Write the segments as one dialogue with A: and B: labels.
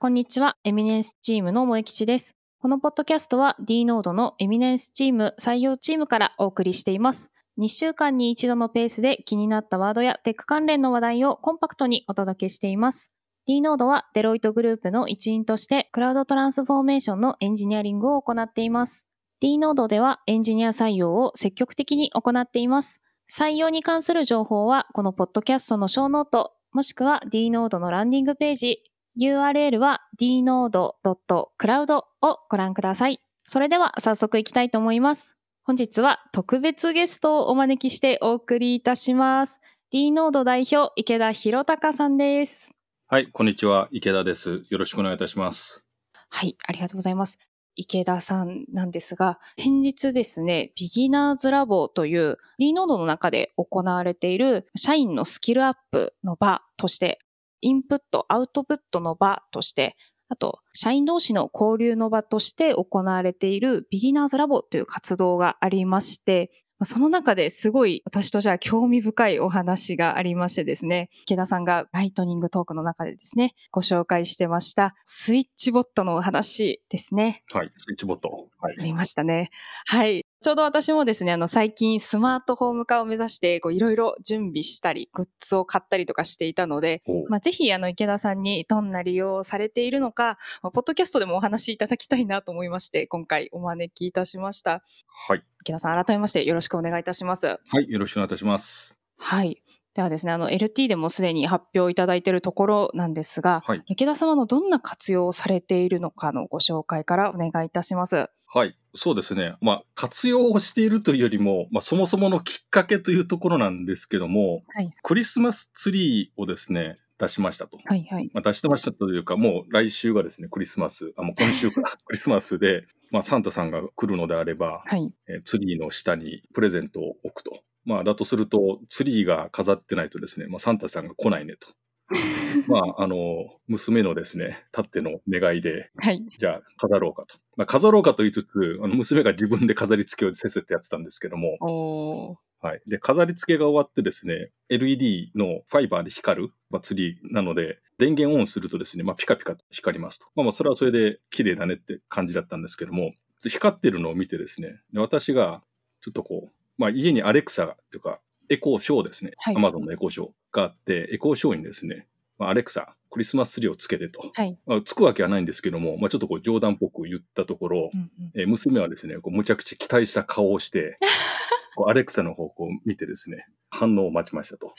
A: こんにちは。エミネンスチームの萌吉です。このポッドキャストは D ノードのエミネンスチーム採用チームからお送りしています。2週間に一度のペースで気になったワードやテック関連の話題をコンパクトにお届けしています。D ノードはデロイトグループの一員としてクラウドトランスフォーメーションのエンジニアリングを行っています。D ノードではエンジニア採用を積極的に行っています。採用に関する情報はこのポッドキャストのショーノート、もしくは D ノードのランディングページ、URL は dnode.cloud をご覧ください。それでは早速いきたいと思います。本日は特別ゲストをお招きしてお送りいたします。D ノード代表池田博隆さんです。
B: はい、こんにちは。池田です。よろしくお願いいたします。
A: はい、ありがとうございます。池田さんなんですが、先日ですね、ビギナーズラボという D ノードの中で行われている社員のスキルアップの場として、インプット、アウトプットの場として、あと、社員同士の交流の場として行われているビギナーズラボという活動がありまして、その中ですごい私としては興味深いお話がありましてですね、池田さんがライトニングトークの中でですね、ご紹介してましたスイッチボットのお話ですね。
B: はい、スイッチボット。はい
A: あ。りましたね。はい。ちょうど私もですね、あの最近スマートホーム化を目指して、こういろいろ準備したり、グッズを買ったりとかしていたので、
B: お
A: まあ、ぜひあの池田さんにどんな利用をされているのか、まあポッドキャストでもお話しいただきたいなと思いまして、今回お招きいたしました。
B: はい。
A: 池田さん、改めましてよろしくお願いいたします。
B: はい、よろしくお願いいたします。
A: はい。ではですね、あの LT でもすでに発表いただいているところなんですが、
B: はい。
A: 池田様のどんな活用をされているのかのご紹介からお願いいたします。
B: はい。そうですね。まあ、活用をしているというよりも、まあ、そもそものきっかけというところなんですけども、
A: はい。
B: クリスマスツリーをですね、出しましたと。
A: はいはい。
B: まあ、出してましたというか、もう来週がですね、クリスマス、あ、もう今週か、クリスマスで、まあ、サンタさんが来るのであれば、
A: はい。
B: えーツリーの下にプレゼントを置くと。まあ、だとすると、ツリーが飾ってないとですね、まあ、サンタさんが来ないねと。まあ、あの、娘のですね、たっての願いで、
A: はい。
B: じゃあ飾ろうかと。まあ、飾ろうかと言いつつ、あの娘が自分で飾り付けをせっせとやってたんですけども。はい。で、飾り付けが終わってですね、LED のファイバーで光る、まあ、ツリーなので、電源オンするとですね、まあ、ピカピカと光りますと。まあ、まあ、それはそれで綺麗だねって感じだったんですけども、光ってるのを見てですね、で私が、ちょっとこう、まあ、家にアレクサというか、エコーショーですね。
A: はい
B: Amazon のエコーショーがあって、エコーショーにですね、まあ、アレクサ、クリスマスツリーをつけてと。
A: はい。
B: まあ、つくわけはないんですけども、まあ、ちょっとこう冗談っぽく言ったところ、
A: うんうん
B: えー娘はですね、こうむちゃくちゃ期待した顔をして、こうアレクサの方向を見てですね、反応を待ちましたと。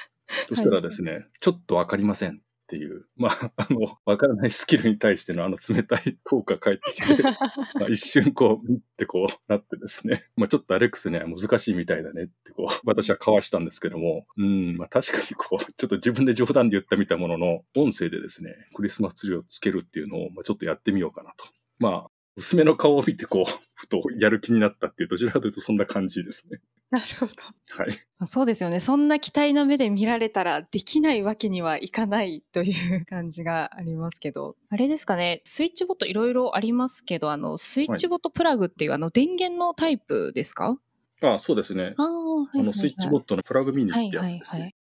B: そしたらですね、ちょっとわかりませんっていう、まあ、あの、わからないスキルに対してのあの冷たいトークが返ってきて、まあ一瞬こう、見てこうなってですね、まあちょっとアレックスね、難しいみたいだねってこう、私は交わしたんですけども、うん、まあ確かにこう、ちょっと自分で冗談で言ったみたものの、音声でですね、クリスマスツリーをつけるっていうのを、まあちょっとやってみようかなと。まあ、娘の顔を見てこう、ふとやる気になったっていう、どちらかというとそんな感じですね。
A: なるほど。
B: はい。
A: あそうですよね。そんな期待な目で見られたらできないわけにはいかないという感じがありますけど。あれですかね、スイッチボットいろいろありますけど、あの、スイッチボットプラグっていう、あの、電源のタイプですか？
B: あそうですね。
A: ああ、はいはいはい
B: あの、スイッチボットのプラグミニってやつですね。
A: はいはいはい。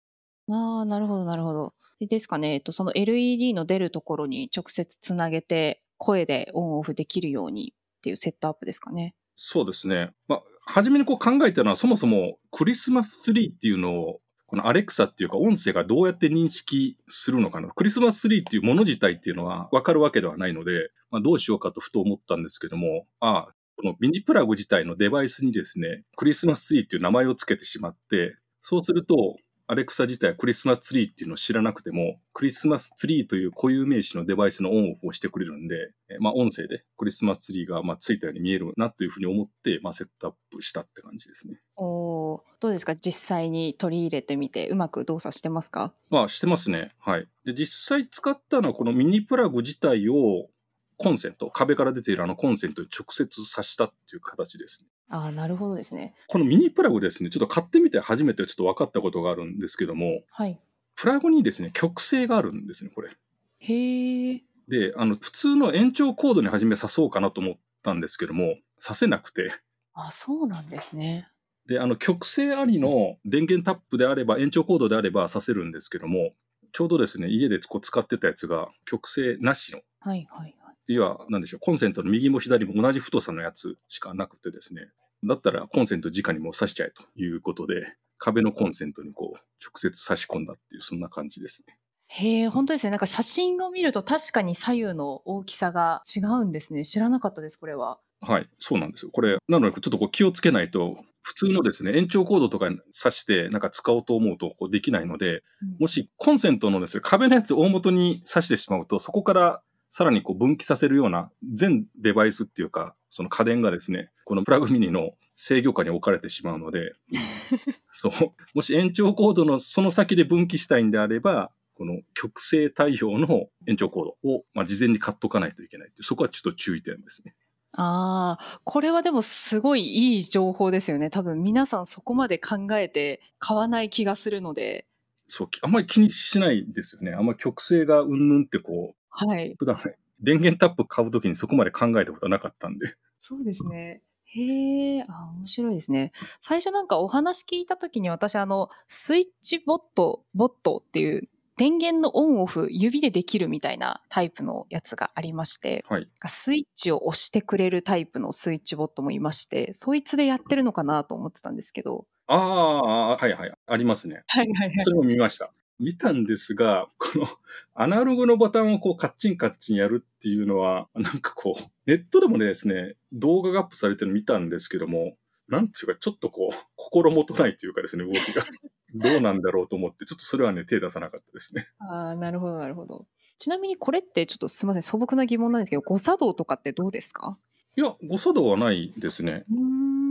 A: ああ、なるほど、なるほど。でですかね、えっと、その LED の出るところに直接つなげて、声でオンオフできるようにっていうセットアップですかね。
B: そうですね。まあ、初めにこう考えたのは、そもそもクリスマスツリーっていうのを、このアレクサっていうか音声がどうやって認識するのかな。クリスマスツリーっていうもの自体っていうのは分かるわけではないので、まあ、どうしようかとふと思ったんですけども、ああ、このミニプラグ自体のデバイスにですね、クリスマスツリーっていう名前をつけてしまって、そうすると、アレクサ自体はクリスマスツリーっていうのを知らなくても、クリスマスツリーという固有名詞のデバイスのオンオフをしてくれるんで、えまあ音声でクリスマスツリーがまあついたように見えるなというふうに思って、まあセットアップしたって感じですね。
A: おーどうですか？実際に取り入れてみて、うまく動作してますか？
B: まあしてますね。はい。で、実際使ったのはこのミニプラグ自体をコンセント、壁から出ているあのコンセントに直接挿したっていう形ですね。
A: ああ、なるほどですね。
B: このミニプラグですね、ちょっと買ってみて初めてちょっと分かったことがあるんですけども、
A: はい。
B: プラグにですね、曲線があるんですね、これ。
A: へえ。
B: で、あの、普通の延長コードに初め挿そうかなと思ったんですけども、挿せなくて、
A: あ、そうなんですね。
B: で、あの、曲線ありの電源タップであれば、延長コードであれば挿せるんですけども、ちょうどですね、家でこう使ってたやつが曲線なしの、
A: はいはいはい。
B: 要は、なんでしょう、コンセントの右も左も同じ太さのやつしかなくてですね、だったらコンセント直にもう挿しちゃえということで、壁のコンセントにこう、直接差し込んだっていう、そんな感じですね。
A: へえ、本当ですね。なんか写真を見ると確かに左右の大きさが違うんですね。知らなかったです、これは。
B: はい、そうなんですよ。これ、なので、ちょっとこう気をつけないと、普通のですね、延長コードとかに挿して、なんか使おうと思うとこうできないので、もしコンセントのですね、壁のやつ大元に挿してしまうと、そこからさらにこう分岐させるような全デバイスっていうか、その家電がですね、このプラグミニの制御下に置かれてしまうので、そう、もし延長コードのその先で分岐したいんであれば、この極性対応の延長コードを、まあ、事前に買っとかないといけないそこはちょっと注意点ですね。
A: ああ、これはでもすごいいい情報ですよね。多分皆さんそこまで考えて買わない気がするので。
B: そう、あんまり気にしないですよね。あんまり極性がうんぬんってこう、
A: はい。
B: 普段電源タップ買うときにそこまで考えたことはなかったんで。
A: そうですね。へえ、あ、面白いですね。最初なんかお話聞いたときに私あの、スイッチボット、ボットっていう電源のオンオフ指でできるみたいなタイプのやつがありまして、
B: はい。
A: スイッチを押してくれるタイプのスイッチボットもいまして、そいつでやってるのかなと思ってたんですけど。
B: ああ、はいはい。ありますね。
A: はいはいはい
B: そ。れも見ました。見たんですが、このアナログのボタンをこうカッチンカッチンやるっていうのは、なんかこう、ネットでもですね、動画がアップされてるの見たんですけども、なんていうかちょっとこう、心もとないというかですね、動きが。どうなんだろうと思って、ちょっとそれはね、手出さなかったですね。
A: ああ、なるほどなるほど。ちなみにこれってちょっとすみません、素朴な疑問なんですけど、誤作動とかってどうですか？
B: いや、誤作動はないですね。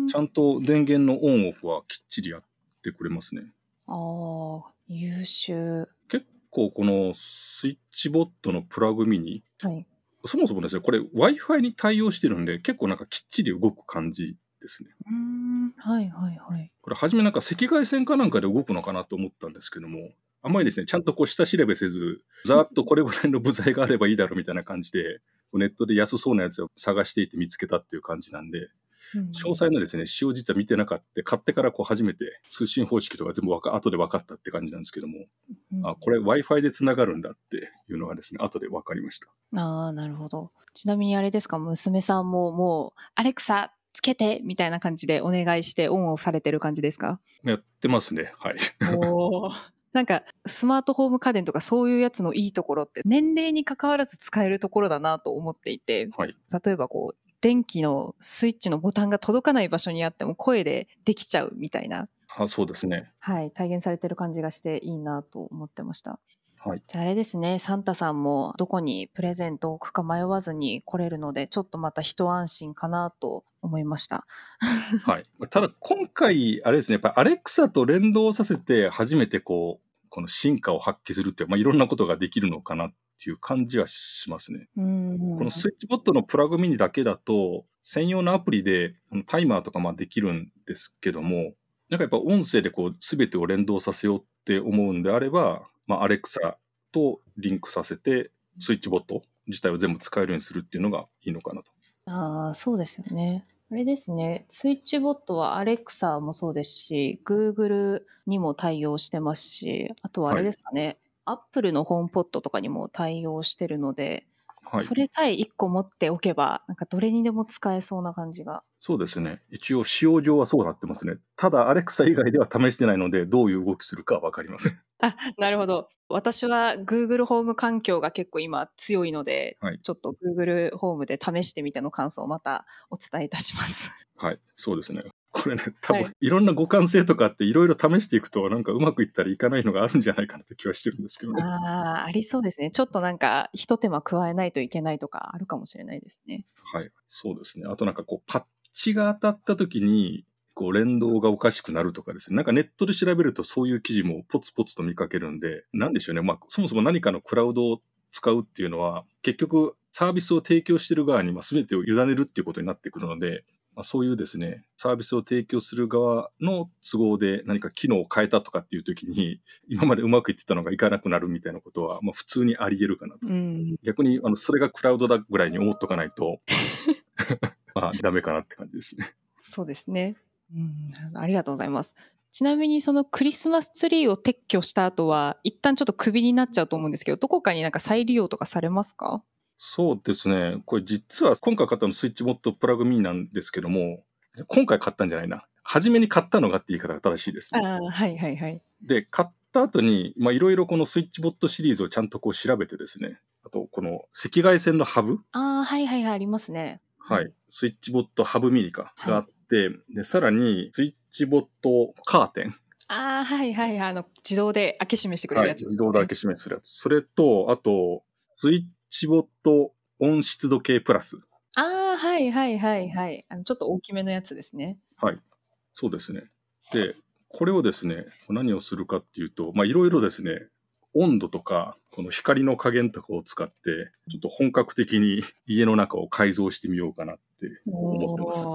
B: ちゃんと電源のオンオフはきっちりやってくれますね。
A: ああ、優秀。
B: 結構このスイッチボットのプラグミニ、
A: はい。
B: そもそもですね、これ Wi-Fi に対応してるんで、結構なんかきっちり動く感じですね。
A: うーん、はいはいはい。
B: これ初めなんか赤外線かなんかで動くのかなと思ったんですけども、あんまりですね、ちゃんとこう下調べせず、ざーっとこれぐらいの部材があればいいだろうみたいな感じで、ネットで安そうなやつを探していて見つけたっていう感じなんで、
A: うん
B: 詳細なですね、使用実は見てなかった。買ってからこう初めて通信方式とか全部わか後で分かったって感じなんですけども、
A: うん
B: あ、これ Wi-Fi で繋がるんだっていうのがですね、後で分かりました。
A: ああ、なるほど。ちなみにあれですか、娘さんももう、アレクサつけてみたいな感じでお願いしてオンオフされてる感じですか？
B: やってますね。はい。
A: お なんかスマートホーム家電とかそういうやつのいいところって年齢に関わらず使えるところだなと思っていて
B: はい。
A: 例えばこう電気のスイッチのボタンが届かない場所にあっても声でできちゃうみたいな、
B: あそうですね。
A: はい、体現されてる感じがしていいなと思ってました。
B: はい。
A: ああれですね、サンタさんもどこにプレゼントを置くか迷わずに来れるので、ちょっとまた一安心かなと思いました。
B: はい。ただ、今回、あれですね、やっぱりアレクサと連動させて、初めてこう、この進化を発揮するってまあ、いろんなことができるのかなっていう感じはしますね。
A: うん
B: このスイッチボットのプラグミニだけだと、専用のアプリでタイマーとかまあできるんですけども、なんかやっぱ音声でこう、すべてを連動させようって思うんであれば、まあ、アレクサとリンクさせて、スイッチボット自体を全部使えるようにするっていうのがいいのかなと。
A: ああ、そうですよね。あれですね、スイッチボットは Alexa もそうですし、Google にも対応してますし、あとはあれですかね、Apple のホームポットとかにも対応してるので、
B: はい。
A: それさえ1個持っておけば、なんかどれにでも使えそうな感じが。
B: そうですね。一応使用上はそうなってますね。ただ、アレクサ以外では試してないので、どういう動きするかはわかりません。
A: あ、なるほど。私は Google ホーム環境が結構今強いので、
B: はい
A: ちょっと Google ホームで試してみての感想をまたお伝えいたします。
B: はい。そうですね。これね、多分、
A: はい
B: い、ろんな互換性とかあって、いろいろ試していくと、なんかうまくいったりいかないのがあるんじゃないかなって気はしてるんですけどね。
A: ああ、ありそうですね。ちょっとなんか、一手間加えないといけないとかあるかもしれないですね。
B: はい。そうですね。あとなんかこう、パッチが当たった時に、こう、連動がおかしくなるとかですね。なんかネットで調べるとそういう記事もポツポツと見かけるんで、なんでしょうね。まあ、そもそも何かのクラウドを使うっていうのは、結局、サービスを提供している側に、まあ、全てを委ねるっていうことになってくるので、まあ、そういうですね、サービスを提供する側の都合で何か機能を変えたとかっていう時に、今までうまくいってたのがいかなくなるみたいなことは、まあ、普通にあり得るかなと。
A: うん。
B: 逆に、あの、それがクラウドだぐらいに思っとかないと、まあ、ダメかなって感じですね。
A: そうですね。うん。ありがとうございます。ちなみにそのクリスマスツリーを撤去した後は、一旦ちょっとクビになっちゃうと思うんですけど、どこかになんか再利用とかされますか？
B: そうですね。これ実は今回買ったのスイッチボットプラグミニなんですけども、今回買ったんじゃないな。初めに買ったのがって言い方が正しいですね。
A: ああ、はいはいはい。
B: で、買った後に、まあいろいろこのスイッチボットシリーズをちゃんとこう調べてですね、あとこの赤外線のハブ、
A: ああ、はいはいはい、ありますね。
B: はい、スイッチボットハブミニか、
A: はい
B: があって、で、さらにスイッチボットカーテン、
A: ああ、はいはいはい。あの、自動で開け閉めしてくれ
B: はい、
A: るやつ、
B: 自動で開け閉めするやつ。それと、あと、スイッチボット温湿度計プラス。
A: ああ、はいはいはいはい。あのちょっと大きめのやつですね。
B: はい。そうですね。で、これをですね、何をするかっていうと、まあ、いろいろですね、温度とか、この光の加減とかを使って、ちょっと本格的に 家の中を改造してみようかなって思ってます。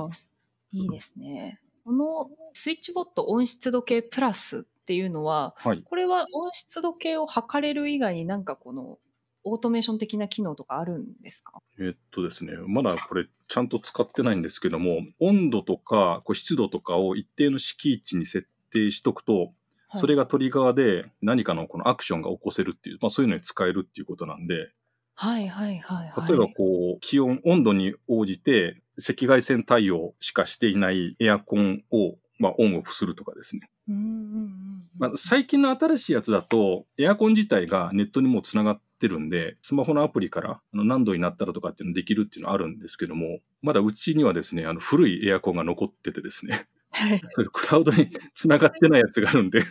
A: いいですね。このスイッチボット温湿度計プラスっていうのは、
B: はい。
A: これは温湿度計を測れる以外になんかこのオートメーション的な機能とかあるんですか？
B: えっとですね、まだこれちゃんと使ってないんですけども、温度とかこう湿度とかを一定の敷地に設定しとくと、それ
A: が。
B: がトリガーで何かのこのアクションが起こせるっていう、まあそういうのに使えるっていうことなんで、
A: はいはいはいはい。
B: 例えばこう、気温、温度に応じて赤外線対応しかしていないエアコンを、まあ、オンオフするとかですね。
A: うんうんうんうん。
B: まあ、最近の新しいやつだと、エアコン自体がネットにもう繋がってるんで、スマホのアプリからあの何度になったらとかっていうのできるっていうのはあるんですけども、まだうちにはですね、あの古いエアコンが残っててですね、
A: はい
B: そういうクラウドに 繋がってないやつがあるんで、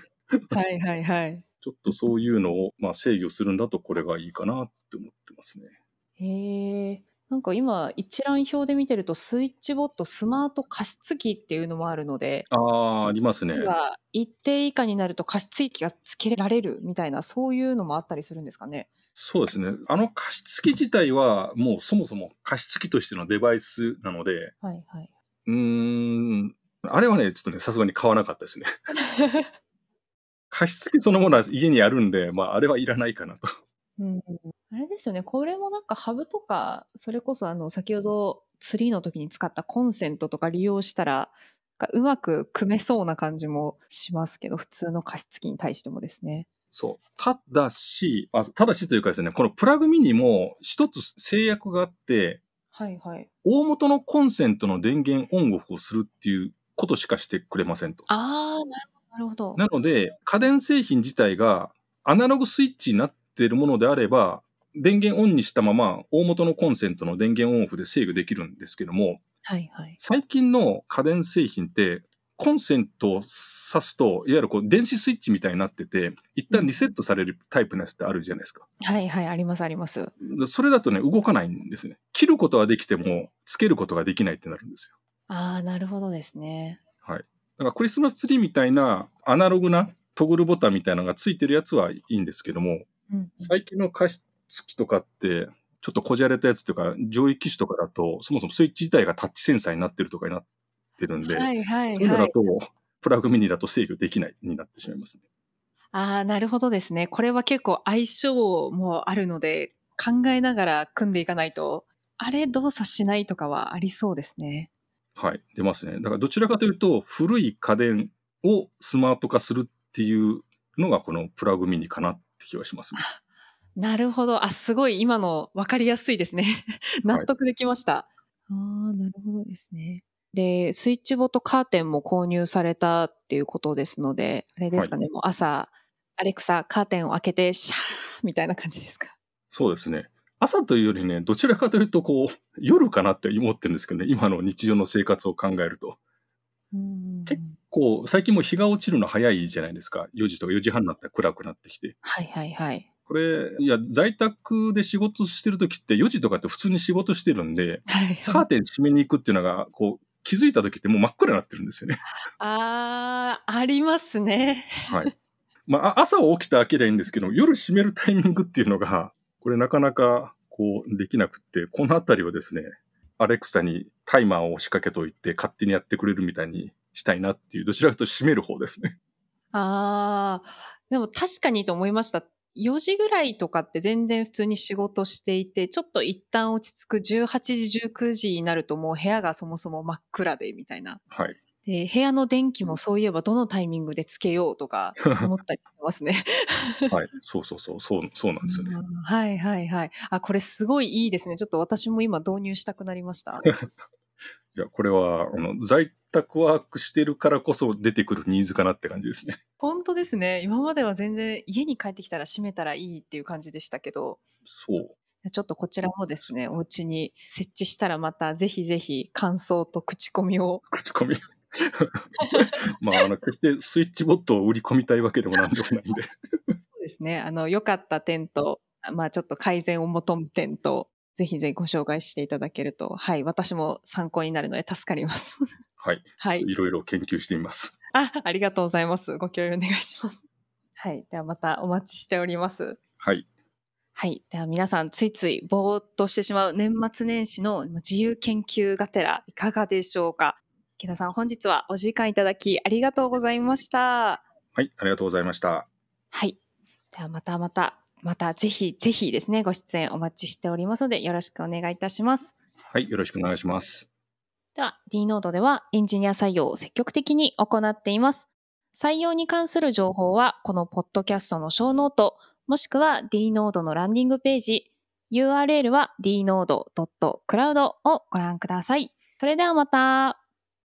A: はいはいはい。
B: ちょっとそういうのを、まあ、制御するんだとこれがいいかなって思ってますね。
A: へえ。なんか今一覧表で見てるとスイッチボットスマート加湿器っていうのもあるので、
B: ああ、ありますね。
A: が一定以下になると加湿器がつけられるみたいなそういうのもあったりするんですかね。
B: そうですね。あの加湿器自体はもうそもそも加湿器としてのデバイスなので、
A: はいはい。
B: うーん、あれはね、ちょっとね、さすがに買わなかったですね。加湿器そのものは家にあるんで、まあ、あれはいらないかなと。
A: うん、あれですよね。これもなんかハブとか、それこそあの先ほどツリーの時に使ったコンセントとか利用したら、うまく組めそうな感じもしますけど、普通の加湿器に対してもですね。
B: そう。ただし、あただしというかですね、このプラグミニも一つ制約があって、
A: はいはい。
B: 大元のコンセントの電源オンオフをするっていうことしかしてくれませんと。
A: ああ、なるほど、なるほど。
B: なので、家電製品自体がアナログスイッチになっているものであれば、電源オンにしたまま大元のコンセントの電源オンオフで制御できるんですけども、
A: はいはい。
B: 最近の家電製品って、コンセントを挿すと、いわゆるこう電子スイッチみたいになってて、一旦リセットされるタイプのやつってあるじゃないですか。
A: はいはい、ありますあります。
B: でそれだとね、動かないんですね。切ることはできても、つけることができないってなるんですよ。
A: ああ、なるほどですね。
B: はい。だからクリスマスツリーみたいなアナログなトグルボタンみたいなのがついてるやつはいいんですけども、
A: うん、
B: 最近の加湿器とかって、ちょっとこじゃれたやつというか、上位機種とかだと、そもそもスイッチ自体がタッチセンサーになってるとかになってるんで、
A: はいはい
B: そういうのだ
A: はい。
B: と、プラグミニだと制御できないになってしまいますね。
A: ああ、なるほどですね。これは結構相性もあるので、考えながら組んでいかないと、あれ動作しないとかはありそうですね。
B: はい、出ますね。だからどちらかというと、古い家電をスマート化するっていうのがこのプラグミニかなって気はしますね。
A: なるほど。あ、すごい今の分かりやすいですね。納得できました。ああ、なるほどですね。で、スイッチボットカーテンも購入されたっていうことですので、あれですかね、もう朝、アレクサ、カーテンを開けて、シャーみたいな感じですか？
B: そうですね。朝というよりね、どちらかというと、こう、夜かなって思ってるんですけどね、今の日常の生活を考えると。
A: うん
B: 結こう、最近もう日が落ちるの早いじゃないですか。4時とか4時半になったら暗くなってきて。
A: はいはいはい。
B: これ、いや、在宅で仕事してる時って4時とかって普通に仕事してるんで、
A: はい
B: カーテン閉めに行くっていうのが、こう、気づいた時ってもう真っ暗になってるんですよね。
A: あー、ありますね。
B: はい。まあ、あ朝起きて開けりゃいいんですけど、夜閉めるタイミングっていうのが、これなかなか、こう、できなくって、このあたりをですね、アレクサにタイマーを仕掛けといて、勝手にやってくれるみたいにしたいなっていう、どちらかというと閉める方ですね。
A: あー、でも確かにと思いました。4時ぐらいとかって全然普通に仕事していて、ちょっと一旦落ち着く18時、19時になるともう部屋がそもそも真っ暗でみたいな。
B: はい。
A: っで部屋の電気もそういえばどのタイミングでつけようとか 思ったりしてますね。
B: はい。そうそうそう。そう、そうなんですよね。
A: うんはいはいはい。あ、これすごいいいですね。ちょっと私も今導入したくなりました。
B: いや、これは、あの、在宅ワークしてるからこそ出てくるニーズかなって感じですね。
A: 本当ですね。今までは全然家に帰ってきたら閉めたらいいっていう感じでしたけど、
B: そう。
A: ちょっとこちらもですね、お家に設置したらまたぜひぜひ感想と口コミを。
B: 口コミ。まあ、あの、決してスイッチボットを売り込みたいわけでもなんでもないんで。
A: そうですね。あの、良かった点と、まあちょっと改善を求む点と、ぜひぜひご紹介していただけると、はい、私も参考になるので助かります。
B: はい。
A: はい。
B: いろいろ研究してみます。
A: あ、ありがとうございます。ご共有お願いします。はい。ではまたお待ちしております。
B: はい。
A: はい。では皆さん、ついついぼーっとしてしまう年末年始の自由研究がてらいかがでしょうか？池田さん、本日はお時間いただきありがとうございました。
B: はい。ありがとうございました。
A: はい。ではまたまた、またぜひぜひですね、ご出演お待ちしておりますので、よろしくお願いいたします。
B: はい。よろしくお願いします。
A: では、D ノードではエンジニア採用を積極的に行っています。採用に関する情報は、このポッドキャストのショーノート、もしくは D ノードのランディングページ、URL は dnode.cloud をご覧ください。それではまた。